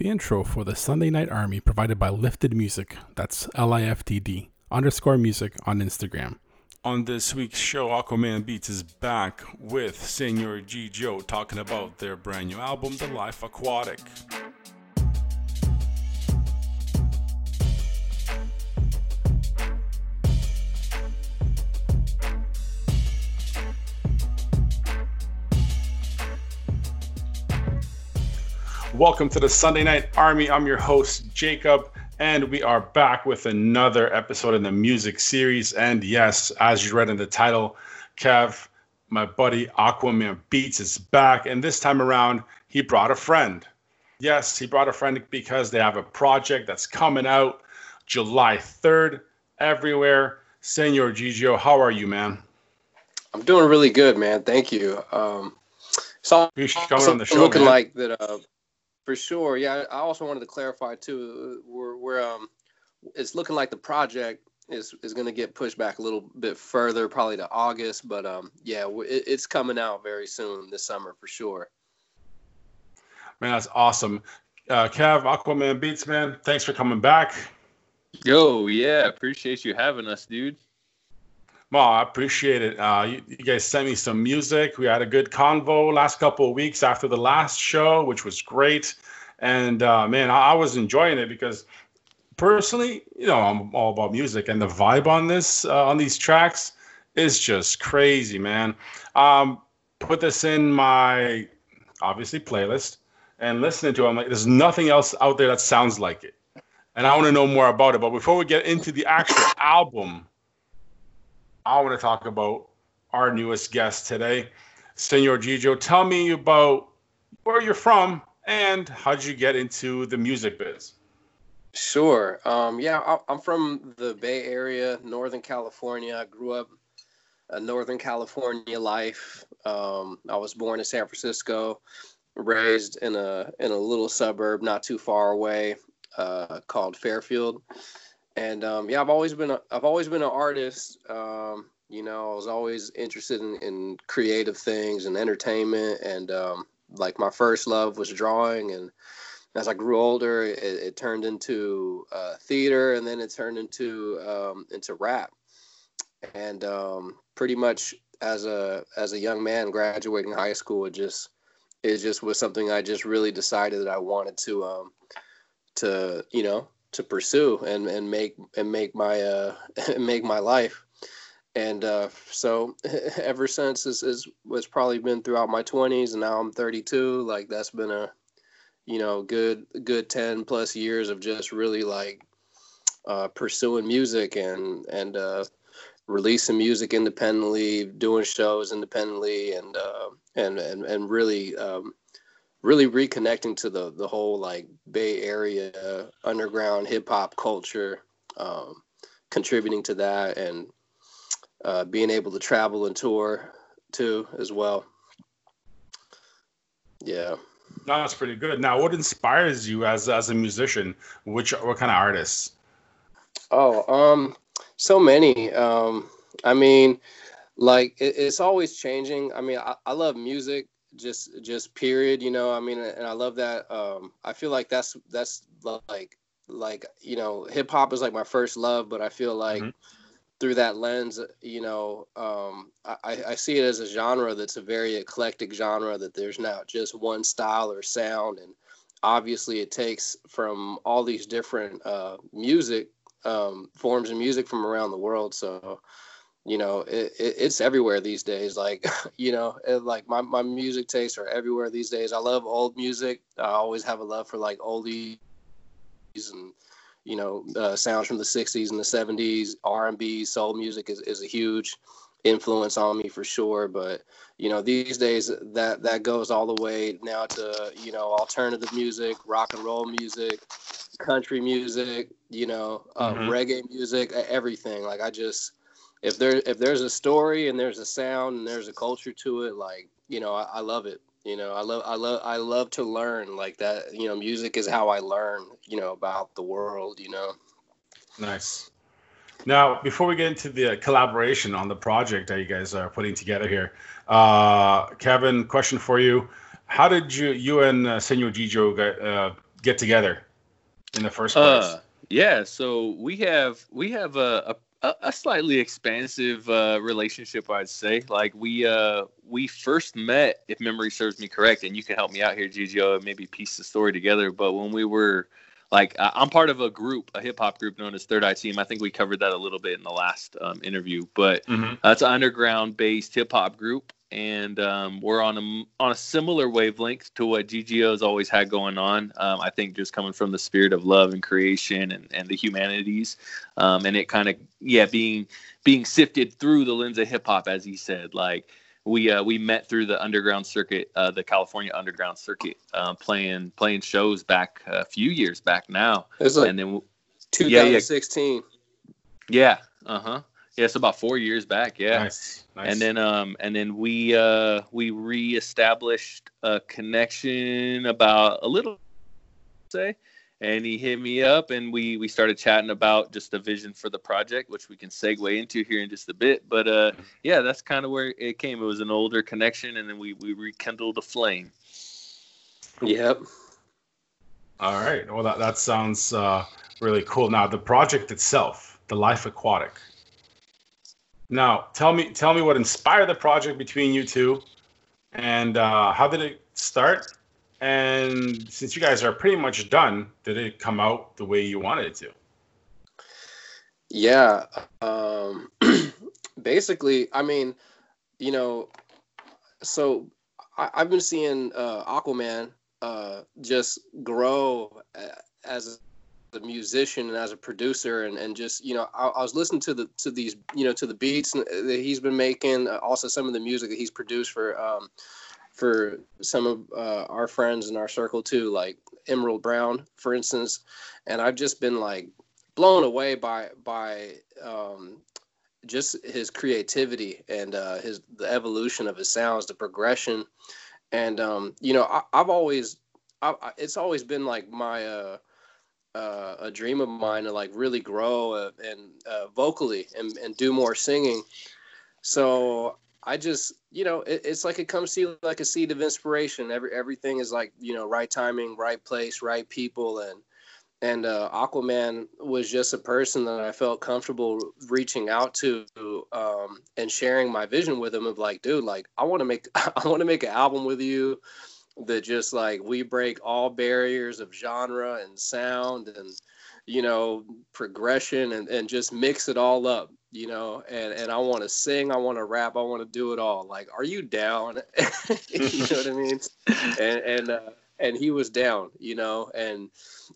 The intro for the Sunday Night Army provided by Liftd Music. That's L I F T D underscore music on Instagram. On this week's show, AwkwaMan Beats is back with Senor Gigio talking about their brand new album, The Life Awkwatiq. Welcome to the Sunday Night Army. I'm your host, Jacob, and we are back with another episode in the music series. And yes, as you read in the title, Kev, my buddy AwkwaMan Beats is back. And this time around, he brought a friend. Yes, he brought a friend because they have a project that's coming out July 3rd everywhere. Senor Gigio, how are you, man? I'm doing really good, man. Thank you. Um, so coming on the show, looking man. like that. Uh, for sure. Yeah, I also wanted to clarify too. We're we're um, it's looking like the project is is going to get pushed back a little bit further, probably to August. But um, yeah, it, it's coming out very soon this summer for sure. Man, that's awesome. Uh, Kev, AwkwaMan Beats, man, thanks for coming back. Yo, yeah, appreciate you having us, dude. Well, I appreciate it. Uh, you, you, guys sent me some music. We had a good convo last couple of weeks after the last show, which was great. And uh, man, I, I, was enjoying it because personally, you know, I'm all about music, and the vibe on this uh, on these tracks is just crazy, man. Um, put this in my obviously playlist and listening to it. I'm like, there's nothing else out there that sounds like it, and I want to know more about it. But before we get into the actual album I want to talk about our newest guest today, Senor Gigio. Tell me about where you're from and how did you get into the music biz? Sure. Um, yeah, I'm from the Bay Area, Northern California. I grew up a Northern California life. Um, I was born in San Francisco, raised in a in a little suburb not too far away uh, called Fairfield and um, yeah, I've always been a, I've always been an artist. Um, you know, I was always interested in, in creative things and entertainment, and um, like my first love was drawing. And as I grew older, it, it turned into uh, theater, and then it turned into um, into rap. And um, pretty much as a as a young man graduating high school, it just it just was something I just really decided that I wanted to um, to you know to pursue and and make and make my uh make my life and uh so ever since this is was probably been throughout my 20s and now i'm 32 like that's been a you know good good 10 plus years of just really like uh pursuing music and and uh releasing music independently doing shows independently and uh and and, and really um really reconnecting to the the whole like Bay Area underground hip hop culture, um, contributing to that, and uh, being able to travel and tour too as well. Yeah. No, that's pretty good. Now, what inspires you as as a musician? Which what kind of artists? Oh, um, so many. Um, I mean, like it, it's always changing. I mean, I, I love music just just period you know i mean and i love that um i feel like that's that's like like you know hip hop is like my first love but i feel like mm-hmm. Through that lens you know um i i see it as a genre that's a very eclectic genre that there's not just one style or sound. And obviously it takes from all these different uh music um forms of music from around the world. So you know it, it, it's everywhere these days. Like you know it, like my, my music tastes are everywhere these days. I love old music. I always have a love for like oldies and you know uh, sounds from the 60s and the 70s r&b soul music is, is a huge influence on me for sure but you know these days that that goes all the way now to you know alternative music rock and roll music country music you know uh, mm-hmm. reggae music everything like i just if there if there's a story and there's a sound and there's a culture to it, like you know, I, I love it. You know, I love I love I love to learn like that. You know, music is how I learn. You know about the world. You know. Nice. Now, before we get into the collaboration on the project that you guys are putting together here, uh, Kevin, question for you: How did you you and uh, Senor Gigio get, uh, get together in the first place? Uh, yeah, so we have we have a, a, a slightly expansive uh, relationship, I'd say. Like we uh, we first met, if memory serves me correct, and you can help me out here, Gigio, and maybe piece the story together. But when we were like I'm part of a group, a hip hop group known as Third Eye Team. I think we covered that a little bit in the last um, interview, but mm-hmm. that's an underground based hip hop group, and um, we're on a on a similar wavelength to what Gigio's always had going on. Um, I think just coming from the spirit of love and creation and, and the humanities, um, and it kind of yeah being being sifted through the lens of hip hop, as he said, like we uh, we met through the underground circuit, uh, the California underground circuit, uh, playing playing shows back a few years back now. It was like and then 2016. Yeah, yeah. uh huh. Yeah, it's about four years back. Yeah, nice. nice. And then um and then we uh we reestablished a connection about a little say and he hit me up and we we started chatting about just the vision for the project which we can segue into here in just a bit but uh yeah that's kind of where it came it was an older connection and then we we rekindled a flame yep all right well that, that sounds uh really cool now the project itself the life Awkwatiq now tell me tell me what inspired the project between you two and uh how did it start and since you guys are pretty much done, did it come out the way you wanted it to? Yeah. Um, basically, I mean, you know, so I, have been seeing uh, AwkwaMan uh, just grow as a musician and as a producer and, and just you know I, I, was listening to the to these you know to the beats that he's been making also some of the music that he's produced for um, for some of uh, our friends in our circle too, like Emerald Brown, for instance. And I've just been like blown away by by um, just his creativity and uh, his the evolution of his sounds, the progression. And um, you know, I, have always, I, it's always been like my uh, uh, a dream of mine to like really grow uh, and uh, vocally and, and do more singing. So I just, you know, it, it's like it comes to like a seed of inspiration. Every everything is like, you know, right timing, right place, right people, and and uh, AwkwaMan was just a person that I felt comfortable reaching out to um, and sharing my vision with him of like, dude, like I want to make I want to make an album with you that just like we break all barriers of genre and sound and you know progression and, and just mix it all up you know, and, and I want to sing, I want to rap, I want to do it all. Like, are you down? you know what I mean? And and uh, and he was down, you know, and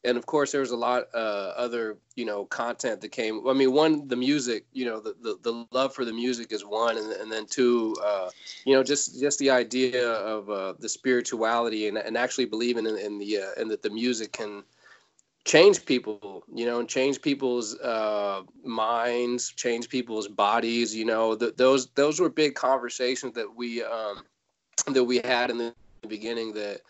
and of course there was a lot uh, other you know content that came. I mean, one the music, you know, the, the, the love for the music is one, and, and then two, uh, you know, just just the idea of uh, the spirituality and, and actually believing in, in the uh, and that the music can change people you know and change people's uh, minds change people's bodies you know th- those those were big conversations that we um, that we had in the beginning that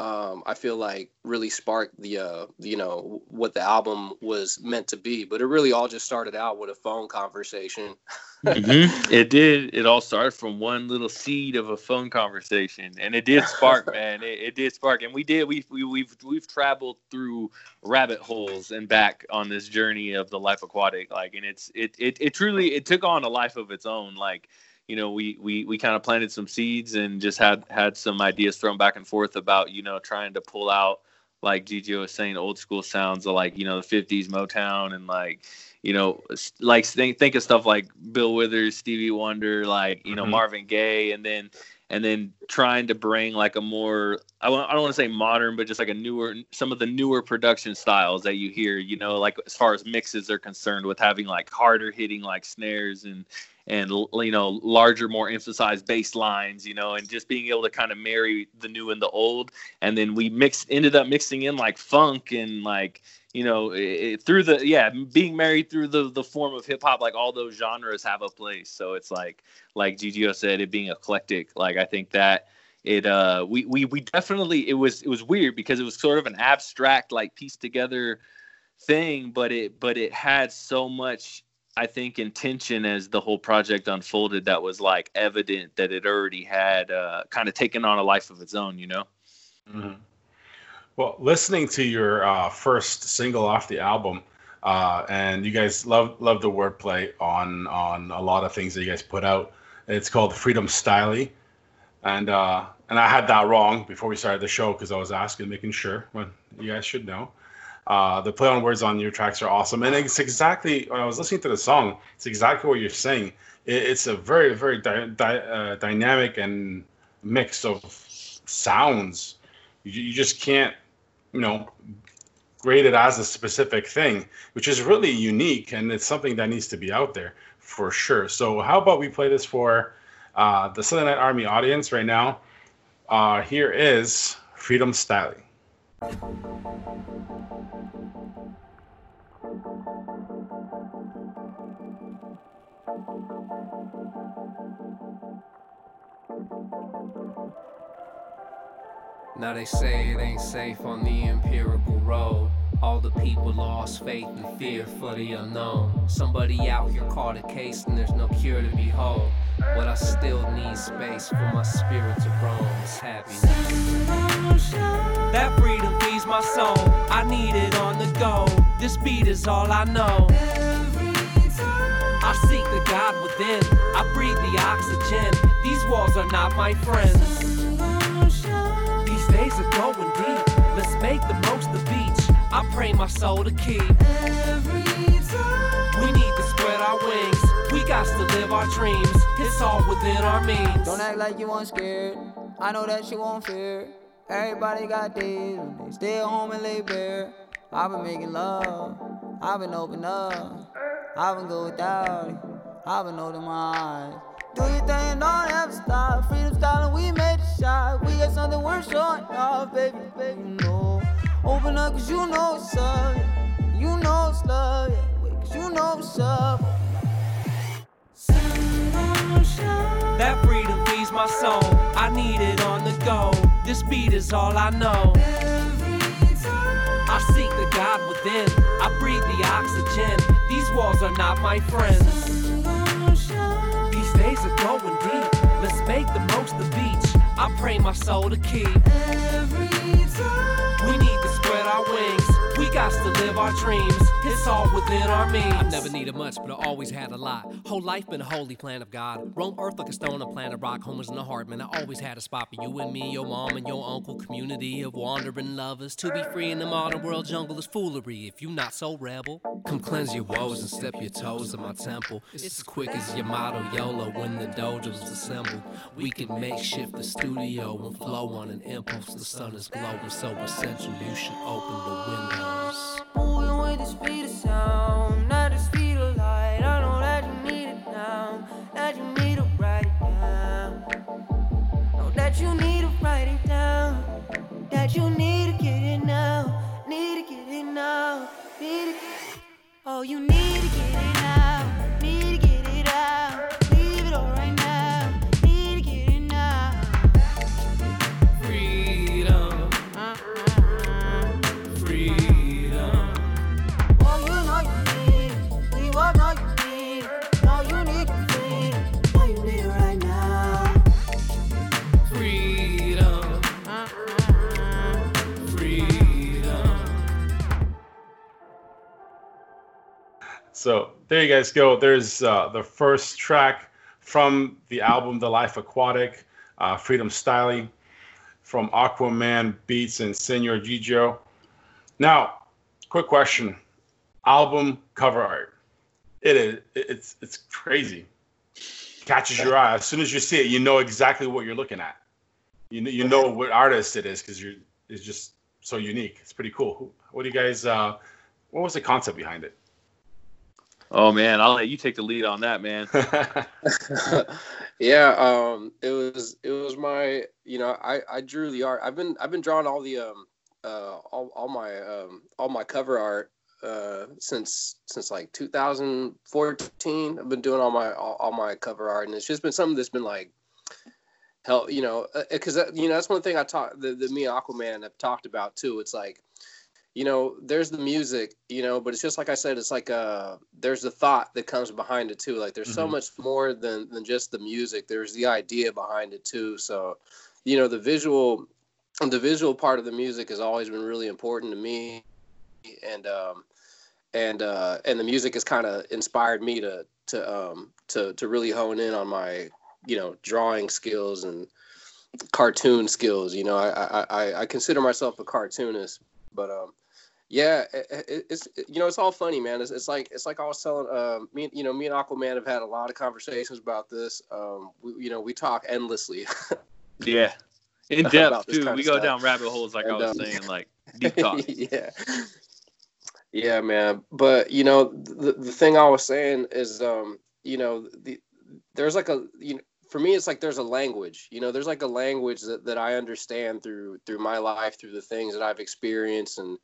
um, I feel like really sparked the uh, you know what the album was meant to be. But it really all just started out with a phone conversation. mm-hmm. It did. It all started from one little seed of a phone conversation, and it did spark, man. It, it, did spark, and we did. We, we we've we've traveled through rabbit holes and back on this journey of the life Awkwatiq. Like, and it's it it it truly it took on a life of its own. Like you know, we we we kind of planted some seeds and just had had some ideas thrown back and forth about you know trying to pull out like Gigi was saying old school sounds of like you know the 50s Motown and like you know like think think of stuff like Bill Withers, Stevie Wonder, like you know mm-hmm. Marvin Gaye, and then and then trying to bring like a more I, I don't want to say modern, but just like a newer some of the newer production styles that you hear, you know, like as far as mixes are concerned, with having like harder hitting like snares and and you know larger more emphasized bass lines you know and just being able to kind of marry the new and the old. And then we mixed ended up mixing in like funk and like you know it, through the yeah being married through the the form of hip hop like all those genres have a place. So it's like like Gigio said it being eclectic like I think that it uh we we we definitely it was it was weird because it was sort of an abstract like piece together thing but it but it had so much I think intention as the whole project unfolded that was like evident that it already had uh, kind of taken on a life of its own, you know. Mm-hmm. Well, listening to your uh, first single off the album, uh, and you guys love love the wordplay on on a lot of things that you guys put out. It's called Freedom Styly, and uh, and I had that wrong before we started the show because I was asking, making sure. But you guys should know. Uh, the play on words on your tracks are awesome, and it's exactly when I was listening to the song. It's exactly what you're saying. It, it's a very very di- di- uh, dynamic and mix of sounds. You, you just can't, you know, grade it as a specific thing, which is really unique, and it's something that needs to be out there for sure. So how about we play this for uh, the Sunday Night Army audience right now? Uh, here is Freedom Styling. Now they say it ain't safe on the empirical road. All the people lost faith and fear for the unknown. Somebody out here caught a case and there's no cure to behold. But I still need space for my spirit to roam. It's happiness. That freedom feeds my soul. I need it on the go. This beat is all I know. I seek the God within. I breathe the oxygen. These walls are not my friends. These days are going deep. Let's make the most of the beach. I pray my soul to keep. We need to spread our wings. We got to live our dreams. It's all within our means. Don't act like you ain't scared. I know that you won't fear. Everybody got days when they stay at home and lay bare. I've been making love. I've been open up. I've been good without it. I've been holding my eyes. Do your thing, don't ever stop. Freedom style, we made a shot. We got something worth showing off, baby, baby. You know, open up, cause you know what's up. You know it's love, yeah. Cause you know what's up. That freedom feeds my soul. I need it on the go. This beat is all I know. I seek the God within. I breathe the oxygen. These walls are not my friends. These days are going deep. Let's make the most of the beach. I pray my soul to keep. We need to spread our wings. Got to live our dreams. It's all within our means. I've never needed much, but I always had a lot. Whole life been a holy plan of God. Roam earth like a stone on planet rock. Home was in the heart, man. I always had a spot for you and me, your mom and your uncle. Community of wandering lovers. To be free in the modern world jungle is foolery if you not so rebel. Come cleanse your woes and step your toes in my temple. It's as quick as your motto YOLO when the dojo's assembled. We can makeshift the studio and flow on an impulse. The sun is glowing, so essential. You should open the windows. Moving with the speed of sound, not the speed of light. I know that you need it now, that you need it down. Know that you need to write it down, that you need to get it now, need to get it now, need to it. Oh, you need So there you guys go. There's uh, the first track from the album The Life Awkwatiq, uh, Freedom Styling, from AwkwaMan Beats and Senor Gigio. Now, quick question: album cover art. It is. It's it's crazy. Catches your eye as soon as you see it. You know exactly what you're looking at. You know, you know what artist it is because you're. It's just so unique. It's pretty cool. What do you guys? Uh, what was the concept behind it? Oh man, I'll let you take the lead on that, man. yeah, um, it was it was my you know I I drew the art. I've been I've been drawing all the um uh all, all my um all my cover art uh since since like 2014. I've been doing all my all, all my cover art, and it's just been something that's been like help you know because uh, you know that's one thing I talked the, the me and AwkwaMan have talked about too. It's like you know there's the music you know but it's just like i said it's like uh there's the thought that comes behind it too like there's so Mhm. much more than than just the music there's the idea behind it too so you know the visual the visual part of the music has always been really important to me, and um, and uh, and the music has kind of inspired me to to um, to to really hone in on my you know drawing skills and cartoon skills. You know, I I, I consider myself a cartoonist, but um, yeah, it, it's you know it's all funny, man. It's, it's like it's like I was telling um, me, you know, me and AwkwaMan have had a lot of conversations about this. Um, we, you know, we talk endlessly. yeah, in depth too. We go stuff. down rabbit holes, like and, I was um, saying, like deep talk. yeah. Yeah, man. But you know, the the thing I was saying is, um, you know, the there's like a you know for me it's like there's a language you know there's like a language that, that i understand through through my life through the things that i've experienced and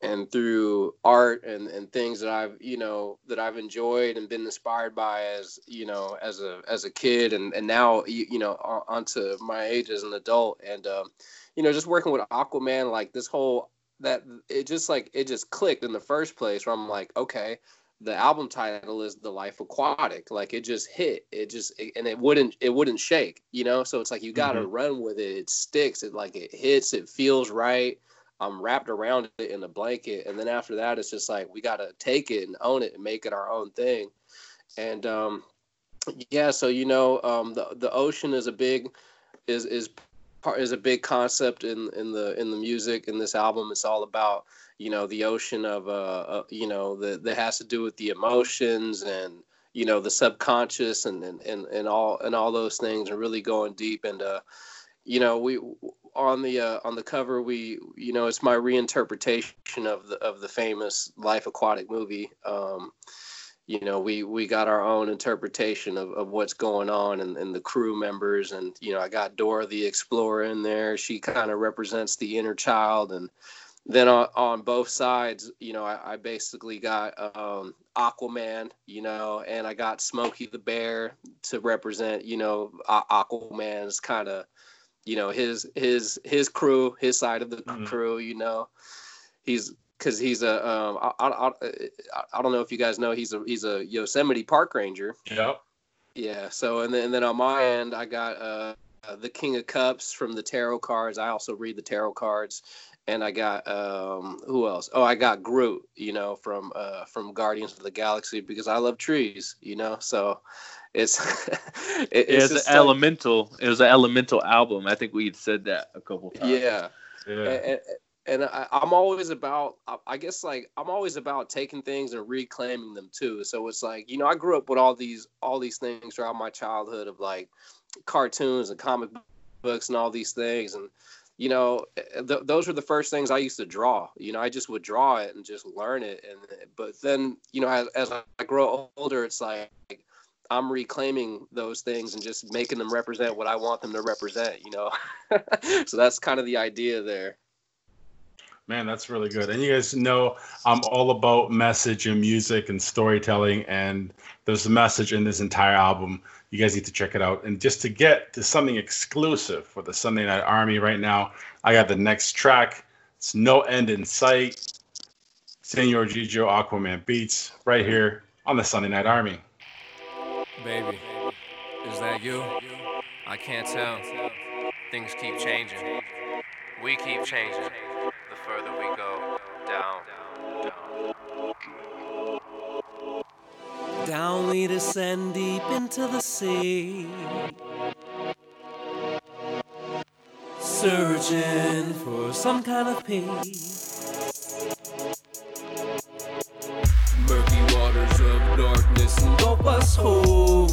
and through art and and things that i've you know that i've enjoyed and been inspired by as you know as a as a kid and and now you, you know onto my age as an adult. And um you know just working with AwkwaMan like this whole that it just like it just clicked in the first place where i'm like okay the album title is the life Awkwatiq. Like it just hit. It just it, and it wouldn't it wouldn't shake you know? So it's like you got to mm-hmm. run with it. It sticks. It like it hits. It feels right. I'm wrapped around it in a blanket. And then after that it's just like we got to take it and own it and make it our own thing. And um yeah so you know um the the ocean is a big is is part is a big concept in in the in the music in this album. It's all about you know the ocean of uh, uh you know that that has to do with the emotions and you know the subconscious and and and, and all and all those things and really going deep. And uh you know we on the uh, on the cover we you know it's my reinterpretation of the of the famous life aquatic movie. Um you know we we got our own interpretation of, of what's going on and, and the crew members. And you know i got dora the explorer in there. She kind of represents the inner child and then on, on both sides, you know, I, I basically got um, Aquaman, you know, and I got Smokey the Bear to represent, you know, AwkwaMan's kind of, you know, his his his crew, his side of the mm-hmm. crew, you know, he's because he's a um, I, I, I, don't know if you guys know he's a he's a Yosemite park ranger. Yep. Yeah. So and then and then on my end, I got uh, the King of Cups from the tarot cards. I also read the tarot cards, and I got um, who else? Oh, I got Groot, you know, from uh, from Guardians of the Galaxy because I love trees, you know. So it's it, it's, it's an like, elemental. It was an elemental album. I think we had said that a couple times. Yeah, yeah. And, and I, am always about, I guess, like I'm always about taking things and reclaiming them too. So it's like, you know, I grew up with all these all these things throughout my childhood of like cartoons and comic books and all these things and you know, eh, th- those were the first things I used to draw. You know, I just would draw it and just learn it. And but then, you know, as, as I grow older, it's like I'm reclaiming those things and just making them represent what I want them to represent. You know, so that's kind of the idea there. Man, that's really good. And you guys know I'm all about message and music and storytelling, and there's a message in this entire album you guys need to check it out. And just to get to something exclusive for the Sunday Night Army right now, I got the next track. It's No End in Sight. Senor Gigio AwkwaMan Beats right here on the Sunday Night Army. Baby, is that you? I can't tell. Things keep changing. We keep changing. Down we descend deep into the sea. Searching for some kind of peace. Murky waters of darkness engulf us whole.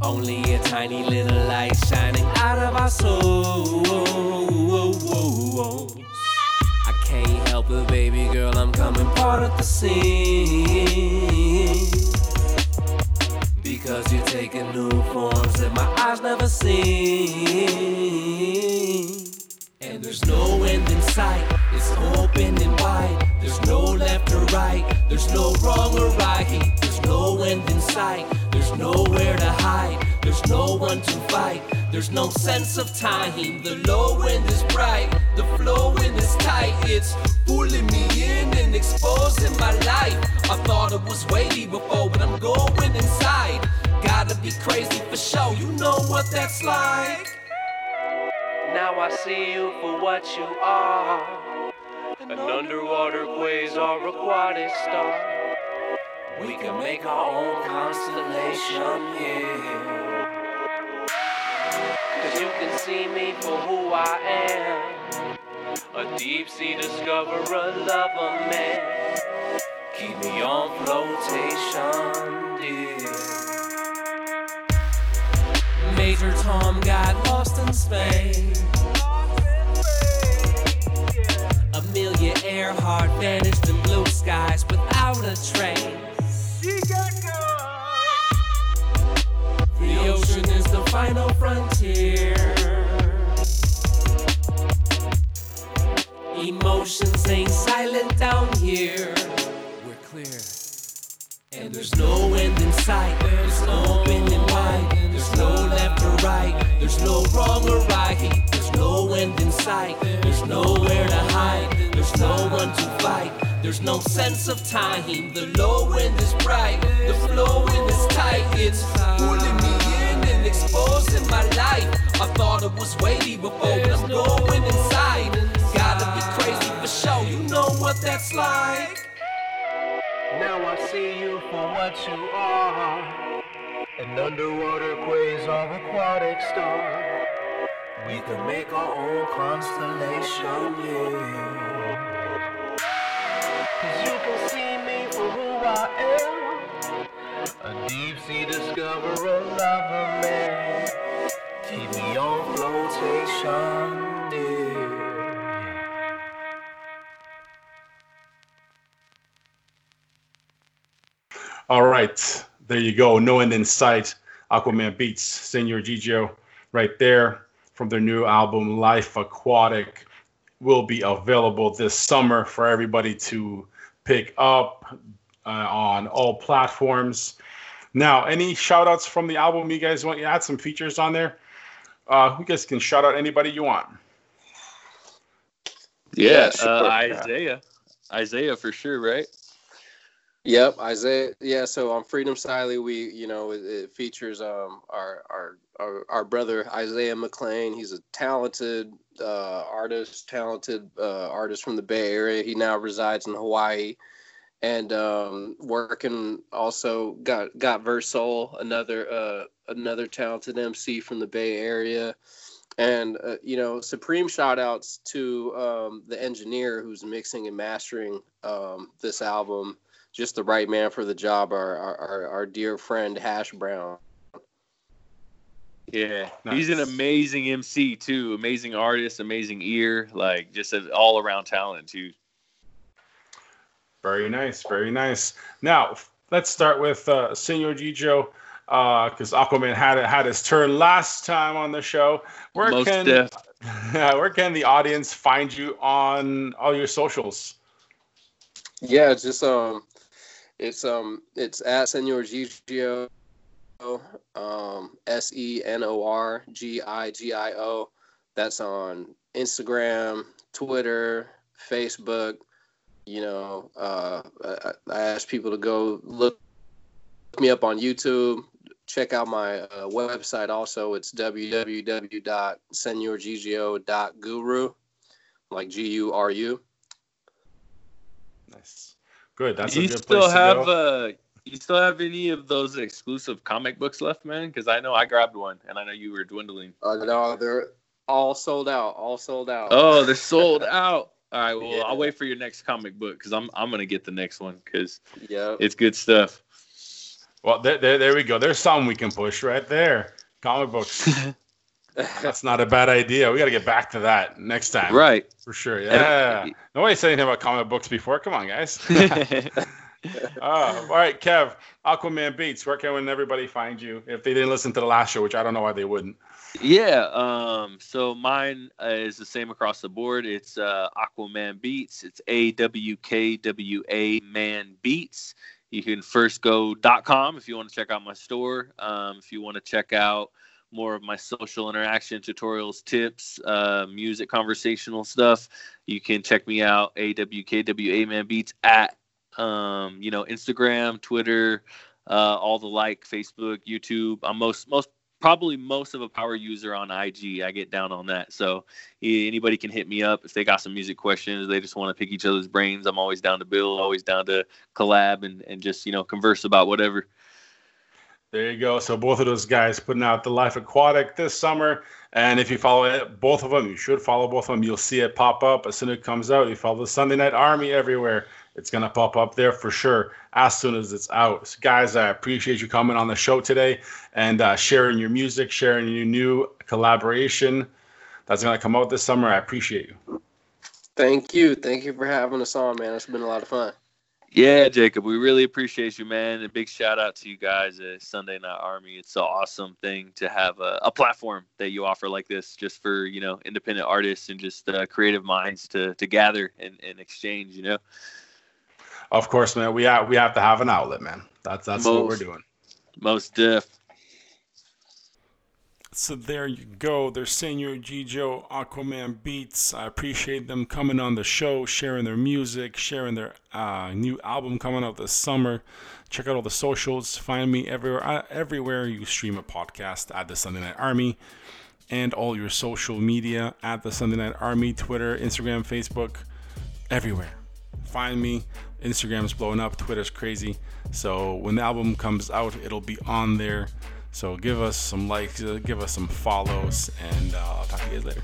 Only a tiny little light shining out of our souls of the scene. Because you're taking new forms that my eyes never seen. And there's no end in sight, it's open and wide. There's no left or right, there's no wrong or right. There's no end in sight, there's nowhere to one to fight. There's no sense of time. The low end is bright, the flow end is tight. It's pulling me in and exposing my life. I thought it was wavy before, but I'm going inside. Gotta be crazy for sure. You know what that's like. Now I see you for what you are. An underwater quasar aquatic star. We can make our own constellation here. You can see me for who I am. A deep sea discoverer, lover man. Keep me on flotation, dear. Major Tom got lost in space. Amelia Earhart vanished in blue skies without a trace. Ocean is the final frontier. Emotions ain't silent down here. We're clear. And there's no end in sight. There's no open and wide. There's no left or right. There's no wrong or right. There's no end in sight. There's nowhere to hide. There's no one to fight. There's no sense of time. The low end is bright. The flow in is tight. It's pulling me in and exposing my life. I thought it was weighty before, but I'm going inside. Gotta be crazy for sure. You know what that's like. Now I see you for what you are. An underwater quasar aquatic star. We can make our own constellation, yeah. Cause you can see me for who I am. A deep sea discoverer, lover man. Right, there you go. No end in sight. AwkwaMan beats Senor Gigio right there from their new album Life Awkwatiq will be available this summer for everybody to pick up uh, on all platforms. Now, any shout outs from the album you guys want? You add some features on there. Uh, you guys can shout out anybody you want. Yeah, Yeah, sure. uh, Isaiah. Isaiah for sure, right? Yep, Isaiah. Yeah, so on Freedom Siley, we you know it, it features um our, our our our brother Isaiah McLean. He's a talented uh, artist, talented uh, artist from the Bay Area. He now resides in Hawaii, and um, working also got got Versol, another uh, another talented MC from the Bay Area. And uh, you know, supreme shout outs to um, the engineer who's mixing and mastering um, this album just the right man for the job. Our our, our, our dear friend Hash Brown. Yeah, he's an amazing MC too. Amazing artist, amazing ear, like just an all around talent too. Very nice, very nice. Now let's start with uh, Senor Gigio, because AwkwaMan had had his turn last time on the show. Where Most can def. where can the audience find you on all your socials? Yeah, just um, it's um, it's at Senor Gigio, um, S E N O R G I G I O. That's on Instagram, Twitter, Facebook. You know, uh, I, I ask people to go look me up on YouTube. Check out my uh, website also. It's www.senorgigio.guru, like G U R U. Nice, good. That's Do a you good still place to have go. uh you still have any of those exclusive comic books left, man? Because I know I grabbed one and I know you were dwindling. Uh, no, they're all sold out. All sold out. Oh, they're sold out. All right, well, Yeah. I'll wait for your next comic book because I'm I'm gonna get the next one because yeah, it's good stuff. Well, there, there, there we go. There's some we can push right there. Comic books. That's not a bad idea. We got to get back to that next time. Right. For sure. Yeah. Nobody said anything about comic books before. Come on, guys. Oh, all right, Kev. AwkwaMan Beats. Where can everybody find you if they didn't listen to the last show, which I don't know why they wouldn't. Yeah. Um. So mine uh, is the same across the board. It's uh, AwkwaMan Beats. It's A W K W A Man Beats. You can first go .com if you want to check out my store. Um, if you want to check out more of my social interaction tutorials, tips, uh, music, conversational stuff, you can check me out. A W K W A Man Beats at um, you know Instagram, Twitter, uh, all the like, Facebook, YouTube. I'm most most probably most of a power user on IG. I get down on that. So anybody can hit me up if they got some music questions. They just want to pick each other's brains. I'm always down to build, always down to collab and, and just, you know, converse about whatever. There you go. So both of those guys putting out the Life Awkwatiq this summer. And if you follow it, both of them, you should follow both of them. You'll see it pop up as soon as it comes out. You follow the Sunday Night Army everywhere. It's gonna pop up there for sure as soon as it's out. So guys, I appreciate you coming on the show today and uh, sharing your music, sharing your new collaboration that's gonna come out this summer. I appreciate you. Thank you. Thank you for having us on, man. It's been a lot of fun. Yeah, Jacob, we really appreciate you, man. A big shout out to you guys at Sunday Night Army. It's an awesome thing to have a, a platform that you offer like this, just for you know independent artists and just uh, creative minds to to gather and, and exchange. You know. Of course, man. We have we have to have an outlet, man. That's that's most, what we're doing. Most diff. So there you go. There's Senor Gigio, AwkwaMan Beats. I appreciate them coming on the show, sharing their music, sharing their uh, new album coming out this summer. Check out all the socials. Find me everywhere, uh, everywhere you stream a podcast at the Sunday Night Army, and all your social media at the Sunday Night Army, Twitter, Instagram, Facebook, everywhere. Find me. Instagram's blowing up. Twitter's crazy. So when the album comes out, it'll be on there. So give us some likes, uh, give us some follows, and uh, I'll talk to you guys later.